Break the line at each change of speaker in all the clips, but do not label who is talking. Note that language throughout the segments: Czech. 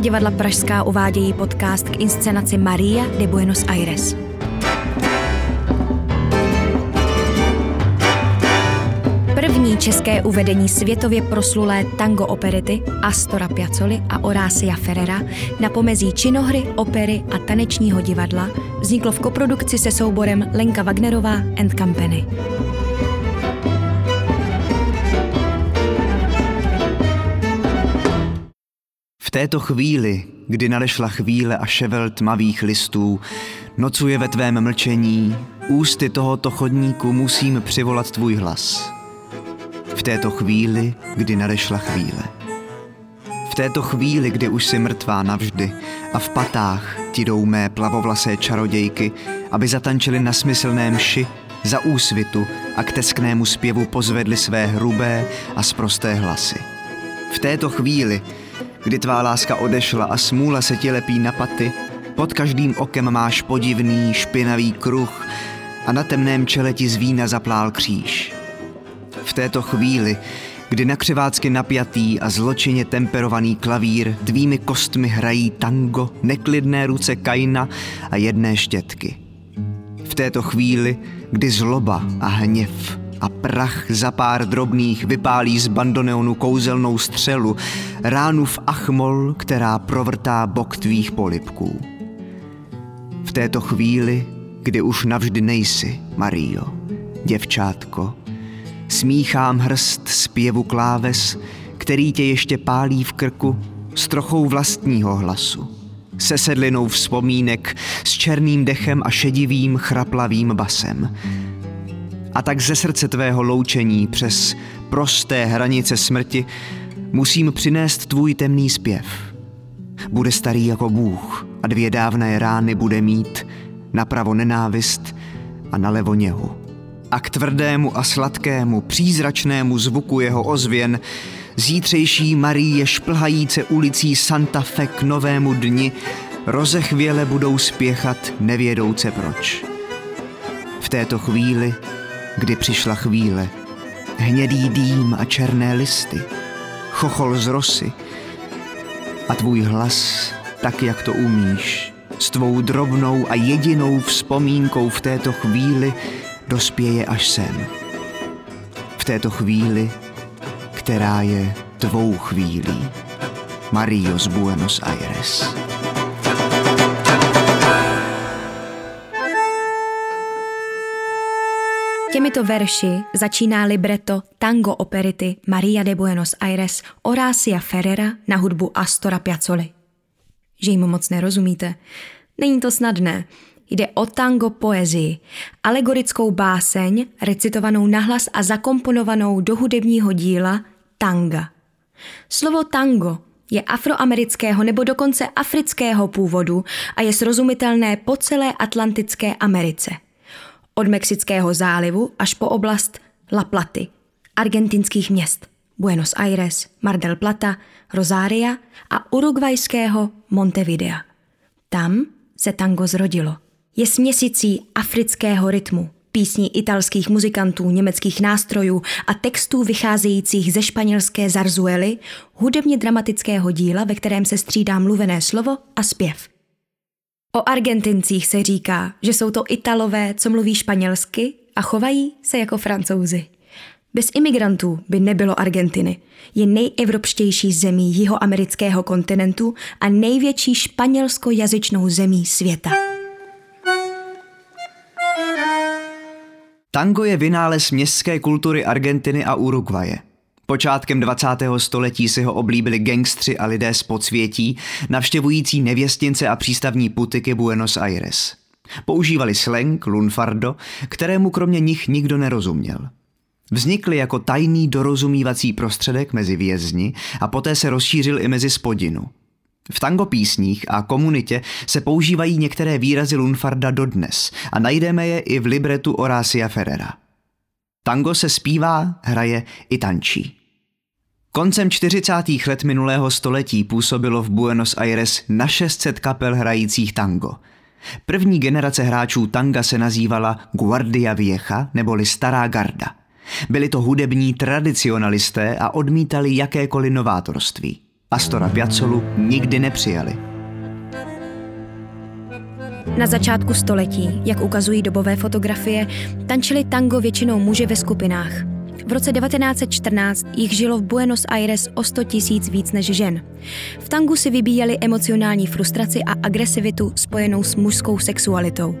Divadla Pražská uvádějí podcast k inscenaci Maria de Buenos Aires. První české uvedení světově proslulé tango operity Astora Piazzoli a Horacia Ferrera na pomezí činohry, opery a tanečního divadla vzniklo v koprodukci se souborem Lenka Wagnerová and Company.
Této chvíli, kdy nadešla chvíle a ševel tmavých listů, nocuje ve tvém mlčení, ústy tohoto chodníku musím přivolat tvůj hlas. V této chvíli, kdy nadešla chvíle. V této chvíli, kdy už si mrtvá navždy a v patách ti jdou mé plavovlasé čarodějky, aby zatančili na smyslném ši za úsvitu a k tesknému zpěvu pozvedli své hrubé a sprosté hlasy. V této chvíli, kdy tvá láska odešla a smůla se ti lepí na paty, pod každým okem máš podivný, špinavý kruh a na temném čele ti z vína zaplál kříž. V této chvíli, kdy na křivácky napjatý a zločině temperovaný klavír tvými kostmi hrají tango, neklidné ruce Kaina a jedné štětky. V této chvíli, kdy zloba a hněv a prach za pár drobných vypálí z bandoneonu kouzelnou střelu, ránu v achmol, která provrtá bok tvých polipků. V této chvíli, kdy už navždy nejsi, Mario, děvčátko, smíchám hrst zpěvu kláves, který tě ještě pálí v krku s trochou vlastního hlasu. Se sedlinou vzpomínek, s černým dechem a šedivým chraplavým basem. A tak ze srdce tvého loučení přes prosté hranice smrti musím přinést tvůj temný zpěv. Bude starý jako Bůh a dvě dávné rány bude mít, napravo nenávist a nalevo něhu. A k tvrdému a sladkému, přízračnému zvuku jeho ozvěn zítřejší Marie šplhajíce ulicí Santa Fe k novému dni rozechvěle budou spěchat nevědouce proč. V této chvíli kdy přišla chvíle. Hnědý dým a černé listy, chochol z rosy a tvůj hlas, tak jak to umíš, s tvou drobnou a jedinou vzpomínkou v této chvíli dospěje až sem. V této chvíli, která je tvou chvílí. Mario z Buenos Aires.
Těmito verši začíná libreto tango operity Maria de Buenos Aires Horacia Ferrera na hudbu Astora Piazzoli. Že jim moc nerozumíte? Není to snadné. Jde o tango poezii, alegorickou báseň, recitovanou nahlas a zakomponovanou do hudebního díla tanga. Slovo tango je afroamerického nebo dokonce afrického původu a je srozumitelné po celé Atlantické Americe – od Mexického zálivu až po oblast La Platy, argentinských měst Buenos Aires, Mar del Plata, Rosaria a urugvajského Montevidea. Tam se tango zrodilo. Je směsicí afrického rytmu, písní italských muzikantů, německých nástrojů a textů vycházejících ze španělské zarzuely, hudebně dramatického díla, ve kterém se střídá mluvené slovo a zpěv. O Argentincích se říká, že jsou to Italové, co mluví španělsky a chovají se jako francouzi. Bez imigrantů by nebylo Argentiny. Je nejevropštější zemí jihoamerického kontinentu a největší španělskojazyčnou zemí světa.
Tango je vynález městské kultury Argentiny a Uruguaye. Počátkem 20. století si ho oblíbili gangstři a lidé z podsvětí, navštěvující nevěstince a přístavní putiky Buenos Aires. Používali slang, lunfardo, kterému kromě nich nikdo nerozuměl. Vznikly jako tajný dorozumívací prostředek mezi vězni a poté se rozšířil i mezi spodinu. V tango písních a komunitě se používají některé výrazy lunfarda dodnes a najdeme je i v libretu Horacia Ferrera. Tango se zpívá, hraje i tančí. Koncem 40. let minulého století působilo v Buenos Aires na 600 kapel hrajících tango. První generace hráčů tanga se nazývala Guardia Vieja neboli Stará garda. Byli to hudební tradicionalisté a odmítali jakékoliv novátorství. Astora Piazzolu nikdy nepřijali.
Na začátku století, jak ukazují dobové fotografie, tančili tango většinou muži ve skupinách. V roce 1914 jich žilo v Buenos Aires o 100 tisíc víc než žen. V tangu si vybíjeli emocionální frustraci a agresivitu spojenou s mužskou sexualitou.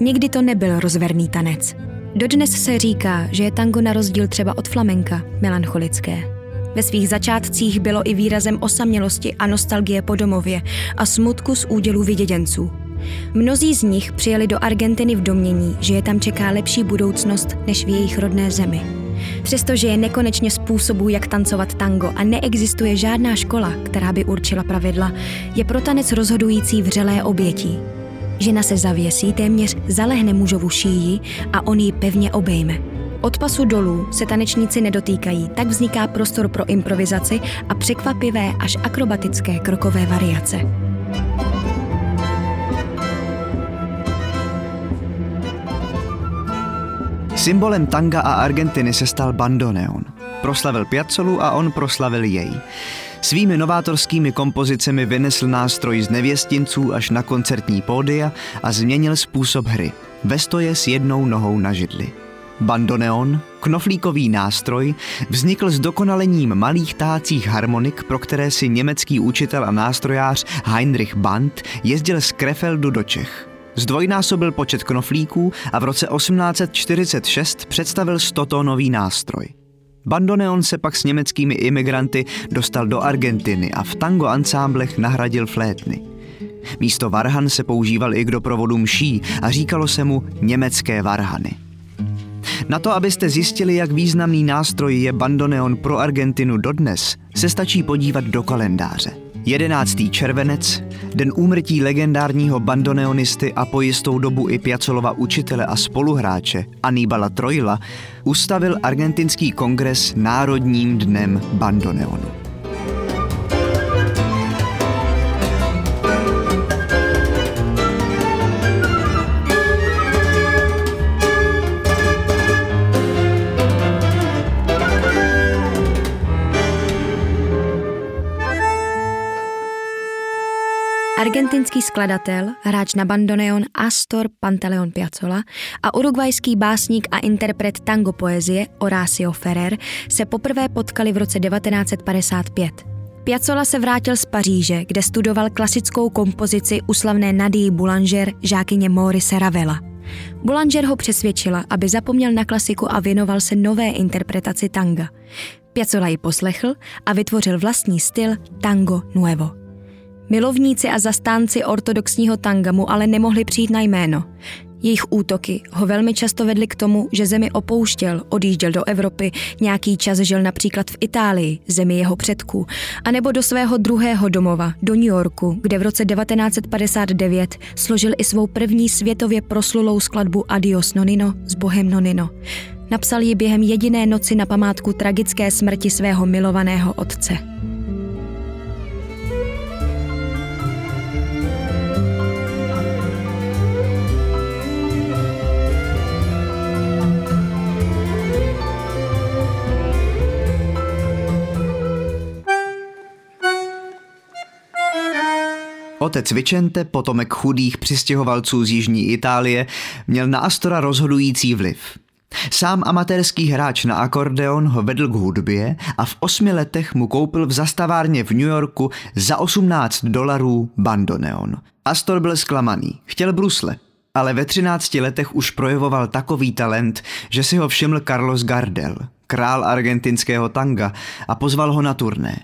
Nikdy to nebyl rozverný tanec. Dodnes se říká, že je tango na rozdíl třeba od flamenka melancholické. Ve svých začátcích bylo i výrazem osamělosti a nostalgie po domově a smutku z údělů vyděděnců. Mnozí z nich přijeli do Argentiny v domění, že je tam čeká lepší budoucnost než v jejich rodné zemi. Přestože je nekonečně způsobů, jak tancovat tango a neexistuje žádná škola, která by určila pravidla, je pro tanec rozhodující vřelé obětí. Žena se zavěsí, téměř zalehne mužovu šíji a on ji pevně obejme. Od pasu dolů se tanečníci nedotýkají, tak vzniká prostor pro improvizaci a překvapivé až akrobatické krokové variace.
Symbolem tanga a Argentiny se stal bandoneon. Proslavil Piazzolu a on proslavil jej. Svými novátorskými kompozicemi vynesl nástroj z nevěstinců až na koncertní pódia a změnil způsob hry. Vestoje s jednou nohou na židli. Bandoneon, knoflíkový nástroj, vznikl s dokonalením malých tácích harmonik, pro které si německý učitel a nástrojář Heinrich Band jezdil z Krefeldu do Čech. Zdvojnásobil počet knoflíků a v roce 1846 představil 100 nový nástroj. Bandoneon se pak s německými imigranty dostal do Argentiny a v tango ansámblech nahradil flétny. Místo varhan se používal i k doprovodu mší a říkalo se mu německé varhany. Na to, abyste zjistili, jak významný nástroj je bandoneon pro Argentinu dodnes, se stačí podívat do kalendáře. 11. červenec, den úmrtí legendárního bandoneonisty a po jistou dobu i Piacolova učitele a spoluhráče Aníbala Trojla, ustavil argentinský kongres Národním dnem bandoneonu.
Argentinský skladatel, hráč na bandoneon Astor Pantaleon Piazzolla a urugvajský básník a interpret tango poezie Horacio Ferrer se poprvé potkali v roce 1955. Piazzolla se vrátil z Paříže, kde studoval klasickou kompozici u slavné Nadii Boulanger, žákyně Maurice Ravela. Boulanger ho přesvědčila, aby zapomněl na klasiku a věnoval se nové interpretaci tanga. Piazzolla ji poslechl a vytvořil vlastní styl tango nuevo. Milovníci a zastánci ortodoxního tangamu ale nemohli přijít na jméno. Jejich útoky ho velmi často vedly k tomu, že zemi opouštěl, odjížděl do Evropy, nějaký čas žil například v Itálii, zemi jeho předků, anebo do svého druhého domova, do New Yorku, kde v roce 1959 složil i svou první světově proslulou skladbu Adios Nonino s Bohem Nonino. Napsal ji během jediné noci na památku tragické smrti svého milovaného otce.
Otec Vicente, potomek chudých přistěhovalců z jižní Itálie, měl na Astora rozhodující vliv. Sám amatérský hráč na akordeon ho vedl k hudbě a v osmi letech mu koupil v zastavárně v New Yorku za 18 dolarů bandoneon. Astor byl zklamaný, chtěl brusle, ale ve 13 letech už projevoval takový talent, že si ho všiml Carlos Gardel, král argentinského tanga, a pozval ho na turné.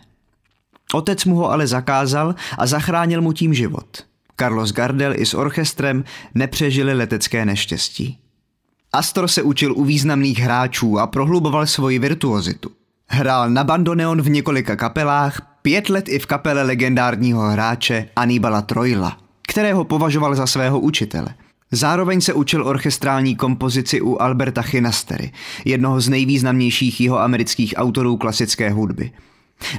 Otec mu ho ale zakázal a zachránil mu tím život. Carlos Gardel i s orchestrem nepřežili letecké neštěstí. Astor se učil u významných hráčů a prohluboval svoji virtuozitu. Hrál na bandoneon v několika kapelách, pět let i v kapele legendárního hráče Aníbala Trojla, kterého považoval za svého učitele. Zároveň se učil orchestrální kompozici u Alberta Chinastery, jednoho z nejvýznamnějších jeho amerických autorů klasické hudby –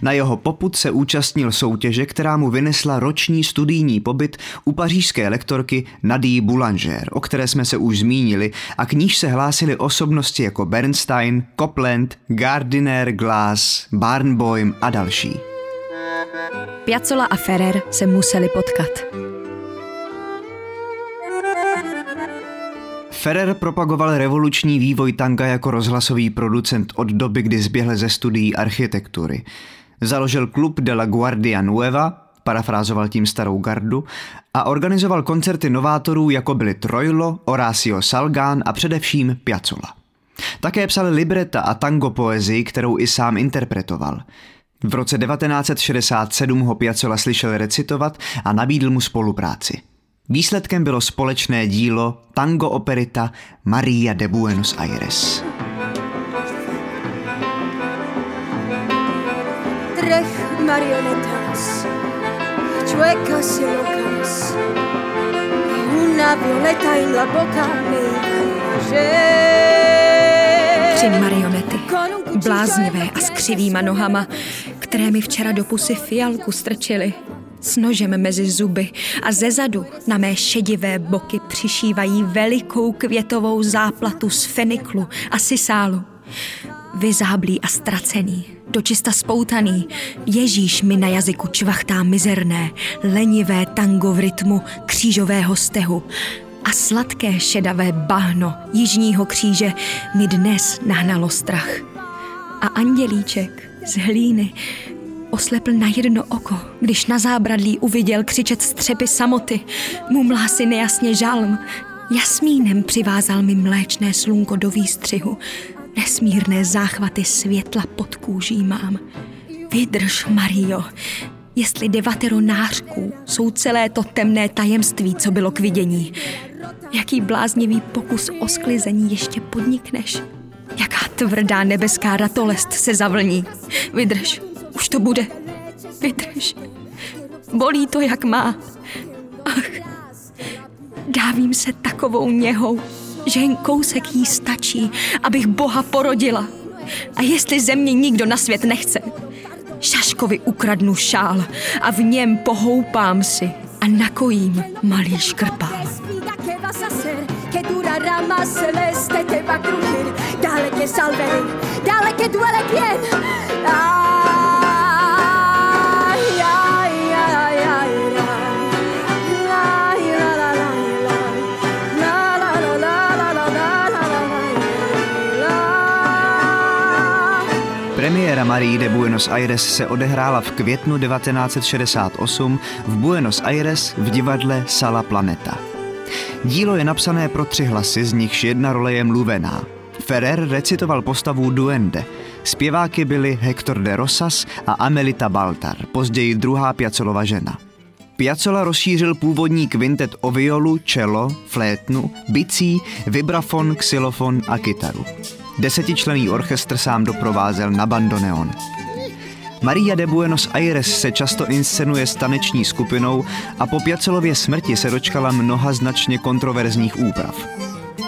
na jeho poput se účastnil soutěže, která mu vynesla roční studijní pobyt u pařížské lektorky Nadie Boulanger, o které jsme se už zmínili a k níž se hlásily osobnosti jako Bernstein, Copland, Gardiner, Glass, Barnboim a další.
Piazzola a Ferrer se museli potkat.
Ferrer propagoval revoluční vývoj tanga jako rozhlasový producent od doby, kdy zběhl ze studií architektury. Založil klub de la Guardia Nueva, parafrázoval tím starou gardu, a organizoval koncerty novátorů, jako byly Troilo, Horacio Salgán a především Piazzolla. Také psal libreta a tango poezii, kterou i sám interpretoval. V roce 1967 ho Piazzolla slyšel recitovat a nabídl mu spolupráci. Výsledkem bylo společné dílo tango operita Maria de Buenos Aires. Trech marionetas, chuecas y locas, y una violeta en la boca
Tři marionety, bláznivé a s křivýma nohama, které mi včera do pusy fialku strčily s nožem mezi zuby a ze zadu na mé šedivé boky přišívají velikou květovou záplatu z feniklu a sisálu. Vyzáblý a ztracený, dočista spoutaný, Ježíš mi na jazyku čvachtá mizerné, lenivé tango v rytmu křížového stehu a sladké šedavé bahno jižního kříže mi dnes nahnalo strach. A andělíček z hlíny oslepl na jedno oko, když na zábradlí uviděl křičet střepy samoty. Mumlá si nejasně žalm. Jasmínem přivázal mi mléčné slunko do výstřihu. Nesmírné záchvaty světla pod kůží mám. Vydrž, Mario, jestli devatero nářků jsou celé to temné tajemství, co bylo k vidění. Jaký bláznivý pokus o sklizení ještě podnikneš? Jaká tvrdá nebeská ratolest se zavlní. Vydrž, už to bude. Vydrž. Bolí to, jak má. Ach, dávím se takovou něhou, že jen kousek jí stačí, abych Boha porodila. A jestli ze mě nikdo na svět nechce, Šaškovi ukradnu šál a v něm pohoupám si a nakojím malý škrpál. Dale que salve, dale que duele. Ah. Marie de Buenos Aires se odehrála v květnu 1968 v Buenos Aires v divadle Sala Planeta. Dílo je napsané pro tři hlasy, z nichž jedna role je mluvená. Ferrer recitoval postavu Duende. Zpěváky byly Hector de Rosas a Amelita Baltar, později druhá Piacolova žena. Piazzolla rozšířil původní kvintet o violu, cello, flétnu, bicí, vibrafon, xylofon a kytaru. Desetičlený orchestr sám doprovázel na bandoneon. Maria de Buenos Aires se často inscenuje s taneční skupinou a po Piacelově smrti se dočkala mnoha značně kontroverzních úprav.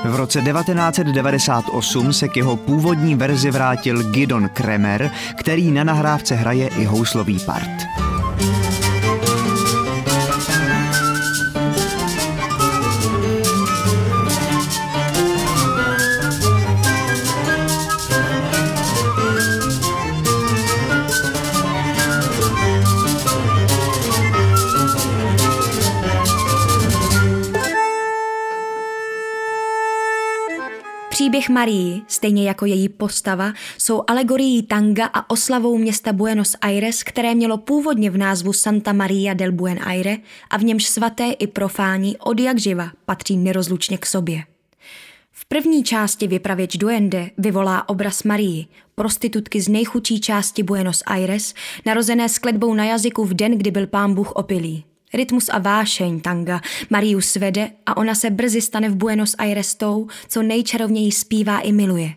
V roce 1998 se k jeho původní verzi vrátil Gidon Kremer, který na nahrávce hraje i houslový part. Marii, stejně jako její postava, jsou alegorií tanga a oslavou města Buenos Aires, které mělo původně v názvu Santa Maria del Buen Aire a v němž svaté i profání od jak živa patří nerozlučně k sobě. V první části vypravěč Duende vyvolá obraz Marii, prostitutky z nejchudší části Buenos Aires, narozené skledbou na jazyku v den, kdy byl pán Bůh opilý. Rytmus a vášeň tanga Mariu svede a ona se brzy stane v Buenos Aires tou, co nejčarovněji zpívá i miluje.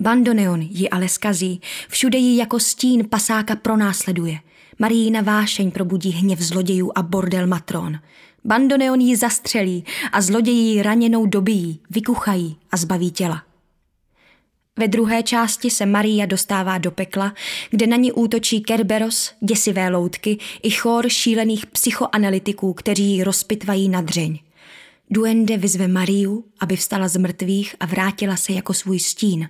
Bandoneon ji ale skazí, všude ji jako stín pasáka pronásleduje. Marína vášeň probudí hněv zlodějů a bordel matron. Bandoneon ji zastřelí a zloději ji raněnou dobijí, vykuchají a zbaví těla. Ve druhé části se Maria dostává do pekla, kde na ní útočí Kerberos, děsivé loutky i chór šílených psychoanalytiků, kteří ji rozpitvají na dřeň. Duende vyzve Mariu, aby vstala z mrtvých a vrátila se jako svůj stín.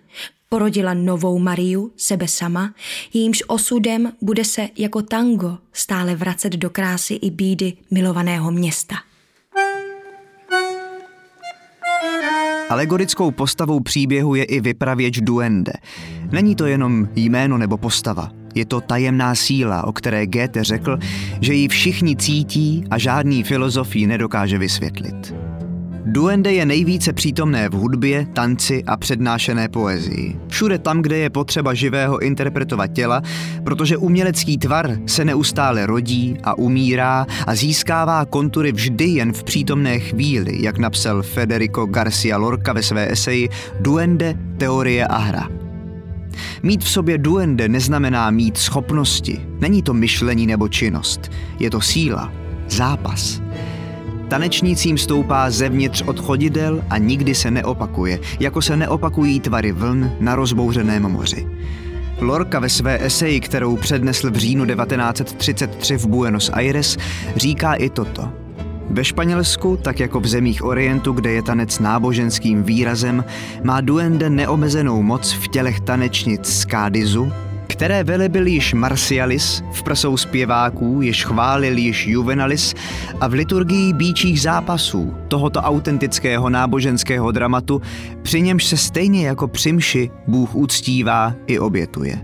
porodila novou Mariu, sebe sama, jejímž osudem bude se jako tango stále vracet do krásy i bídy milovaného města.
Alegorickou postavou příběhu je i vypravěč Duende. Není to jenom jméno nebo postava, je to tajemná síla, o které Goethe řekl, že ji všichni cítí a žádný filozof ji nedokáže vysvětlit. Duende je nejvíce přítomné v hudbě, tanci a přednášené poezii. Všude tam, kde je potřeba živého interpretovat těla, protože umělecký tvar se neustále rodí a umírá a získává kontury vždy jen v přítomné chvíli, jak napsal Federico Garcia Lorca ve své eseji Duende, teorie a hra. Mít v sobě duende neznamená mít schopnosti. Není to myšlení nebo činnost. Je to síla, zápas. Tanečnícím stoupá zevnitř od chodidel a nikdy se neopakuje, jako se neopakují tvary vln na rozbouřeném moři. Lorca ve své eseji, kterou přednesl v říjnu 1933 v Buenos Aires, říká i toto. Ve Španělsku, tak jako v zemích Orientu, kde je tanec náboženským výrazem, má duende neomezenou moc v tělech tanečnic z Kádizu, které velebili již Marcialis v prsou zpěváků, již chválil již Juvenalis a v liturgii bíčích zápasů tohoto autentického náboženského dramatu, při němž se stejně jako při mši Bůh uctívá i obětuje.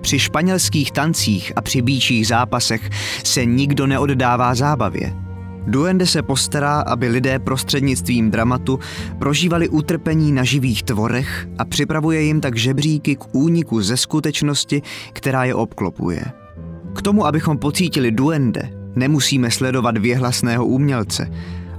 Při španělských tancích a při bíčích zápasech se nikdo neoddává zábavě – Duende se postará, aby lidé prostřednictvím dramatu prožívali utrpení na živých tvorech a připravuje jim tak žebříky k úniku ze skutečnosti, která je obklopuje. K tomu, abychom pocítili duende, nemusíme sledovat věhlasného umělce.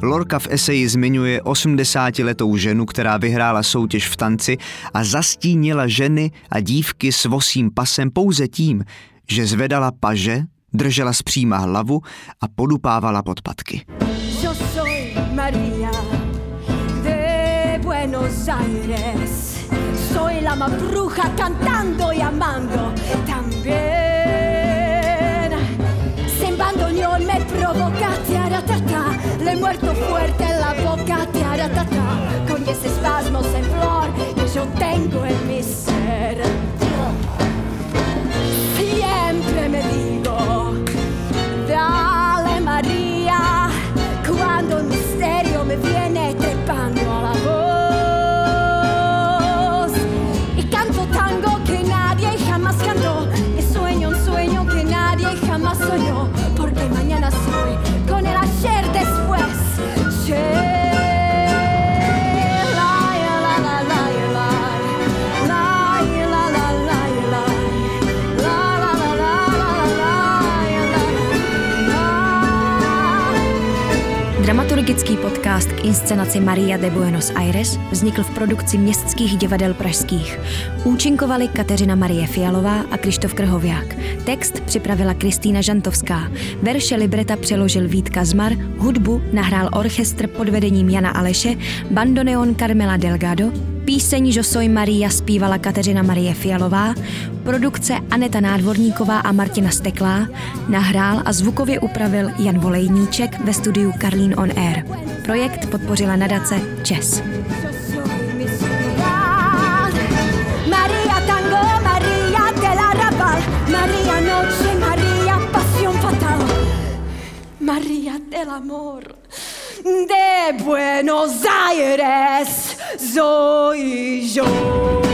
Lorka v eseji zmiňuje 80-letou ženu, která vyhrála soutěž v tanci a zastínila ženy a dívky s vosím pasem pouze tím, že zvedala paže držela zpříma hlavu a podupávala podpatky. Yo de Buenos Aires. Soy la más bruja cantando y amando también. Sin bandoneón me provoca tiaratata, le muerto fuerte en la boca tiaratata,
inscenaci Maria de Buenos Aires vznikl v produkci městských divadel pražských. Účinkovali Kateřina Marie Fialová a Krištof Krhoviák. Text připravila Kristýna Žantovská. Verše libreta přeložil Vít Kazmar, hudbu nahrál orchestr pod vedením Jana Aleše, bandoneon Carmela Delgado, Píseň Žosoj Maria zpívala Kateřina Marie Fialová, produkce Aneta Nádvorníková a Martina Steklá, nahrál a zvukově upravil Jan Volejníček ve studiu Karlín On Air. Projekt podpořila nadace Čes. Maria del amor de Buenos Aires. Soy yo.